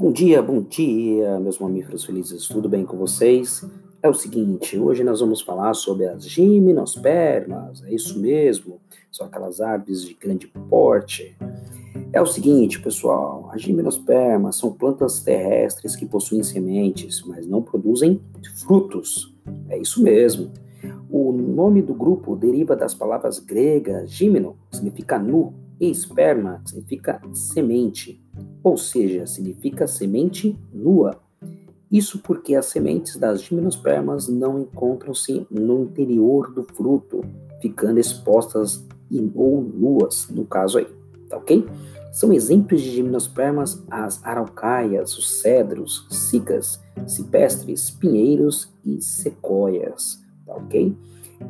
Bom dia, bom dia, meus mamíferos felizes, tudo bem com vocês? É o seguinte, hoje nós vamos falar sobre as gimnospermas, é isso mesmo, são aquelas aves de grande porte. É o seguinte, pessoal, as gimnospermas são plantas terrestres que possuem sementes, mas não produzem frutos. É isso mesmo. O nome do grupo deriva das palavras gregas gimno, que significa nu, e esperma, que significa semente, ou seja, significa semente nua. Isso porque as sementes das gimnospermas não encontram-se no interior do fruto, ficando expostas ou nuas, no caso aí, tá ok? São exemplos de gimnospermas as araucáias, os cedros, cicas, cipestres, pinheiros e sequoias, tá ok?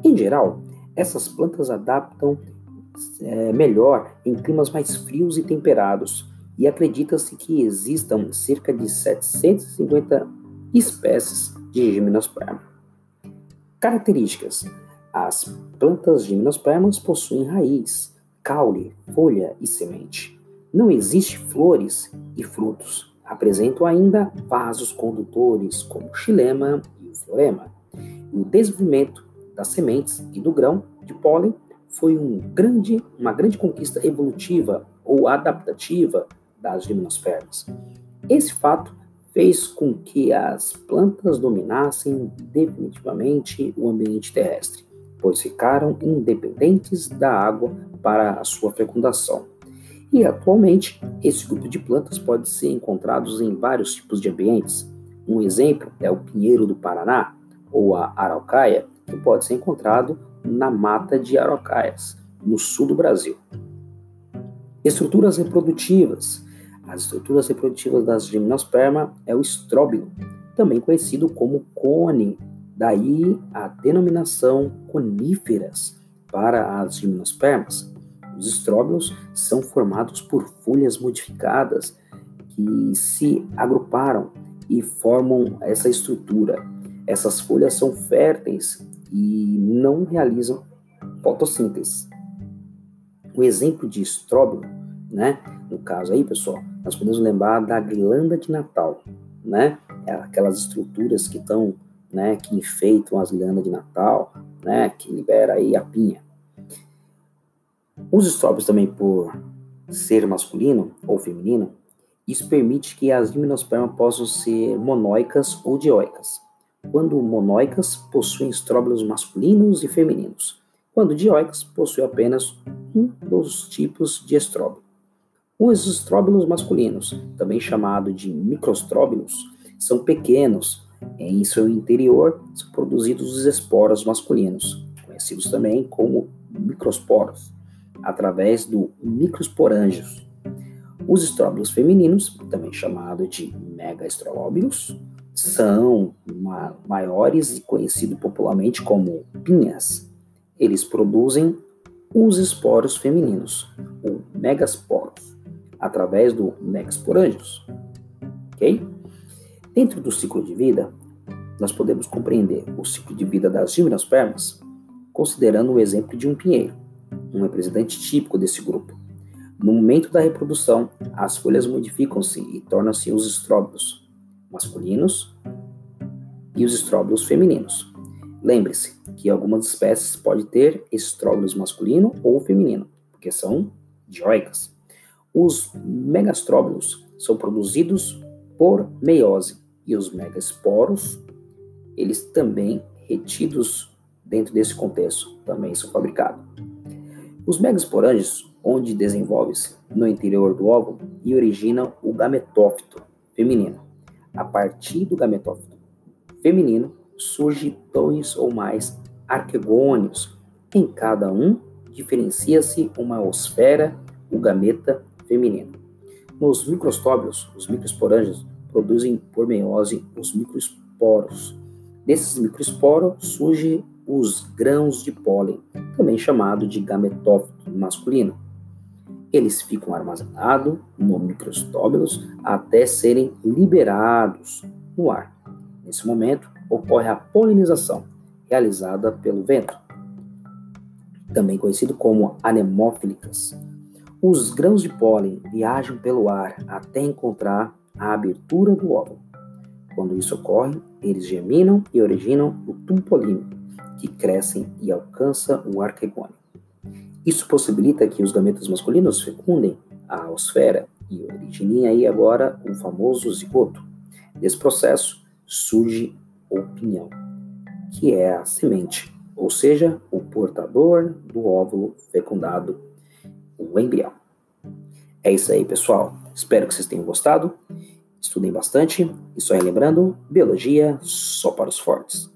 Em geral, essas plantas adaptam é, melhor em climas mais frios e temperados, e acredita-se que existam cerca de 750 espécies de gimnosperma. Características: as plantas gimnospermas possuem raiz, caule, folha e semente. Não existe flores e frutos. Apresentam ainda vasos condutores, como o xilema e o florema. O desenvolvimento das sementes e do grão de pólen foi um grande, uma grande conquista evolutiva ou adaptativa das gimnospermas. Esse fato fez com que as plantas dominassem definitivamente o ambiente terrestre, pois ficaram independentes da água para a sua fecundação. E atualmente, esse grupo de plantas pode ser encontrado em vários tipos de ambientes. Um exemplo é o pinheiro do Paraná, ou a araucária, que pode ser encontrado na mata de araucáias, no sul do Brasil. Estruturas reprodutivas. As estruturas reprodutivas das gimnosperma é o estróbilo, também conhecido como cone, daí a denominação coníferas para as gimnospermas. Os estróbilos são formados por folhas modificadas que se agruparam e formam essa estrutura. Essas folhas são férteis e não realizam fotossíntese. Um exemplo de estróbilo, né? No caso aí, pessoal, nós podemos lembrar da glândula de Natal, né? É aquelas estruturas que estão, né, que enfeitam as glândulas de Natal, né, que libera aí a pinha. Os estróbilos também por ser masculino ou feminino, isso permite que as gimnospermas possam ser monóicas ou dioicas. Quando monóicas, possuem estróbilos masculinos e femininos, quando dioicas, possuem apenas um dos tipos de estróbilo. Os estróbilos masculinos, também chamado de microstróbilos, são pequenos. Em seu interior são produzidos os esporos masculinos, conhecidos também como microsporos, através do microsporângios. Os estróbilos femininos, também chamado de megaestrolóbilos, são ma maiores e conhecidos popularmente como pinhas. Eles produzem os esporos femininos, ou megasporos, através do megasporângios. Ok? Dentro do ciclo de vida, nós podemos compreender o ciclo de vida das gimnospermas considerando o exemplo de um pinheiro, um representante típico desse grupo. No momento da reprodução, as folhas modificam-se e tornam-se os estróbilos, masculinos e os estróbilos femininos. Lembre-se que algumas espécies podem ter estróbilos masculino ou feminino, porque são dioicas. Os megastróbilos são produzidos por meiose e os megasporos, eles também retidos dentro desse contexto, também são fabricados. Os megasporângios, onde desenvolve-se no interior do óvulo e originam o gametófito feminino. A partir do gametófito feminino, surge dois ou mais arquegônios. Em cada um, diferencia-se uma osfera, o gameta feminino. Nos microstóbios, os microsporângios produzem por meiose os microesporos. Desses microesporos surgem os grãos de pólen, também chamado de gametófito masculino eles ficam armazenados no microstóbilos até serem liberados no ar. Nesse momento, ocorre a polinização, realizada pelo vento, também conhecido como anemófilicas. Os grãos de pólen viajam pelo ar até encontrar a abertura do óvulo. Quando isso ocorre, eles germinam e originam o tumpoline, que crescem e alcança o arquegônio. Isso possibilita que os gametas masculinos fecundem a osfera e originem aí agora o famoso zigoto. Desse processo surge o pinhão, que é a semente, ou seja, o portador do óvulo fecundado, o embrião. É isso aí, pessoal. Espero que vocês tenham gostado. Estudem bastante e só relembrando, biologia só para os fortes.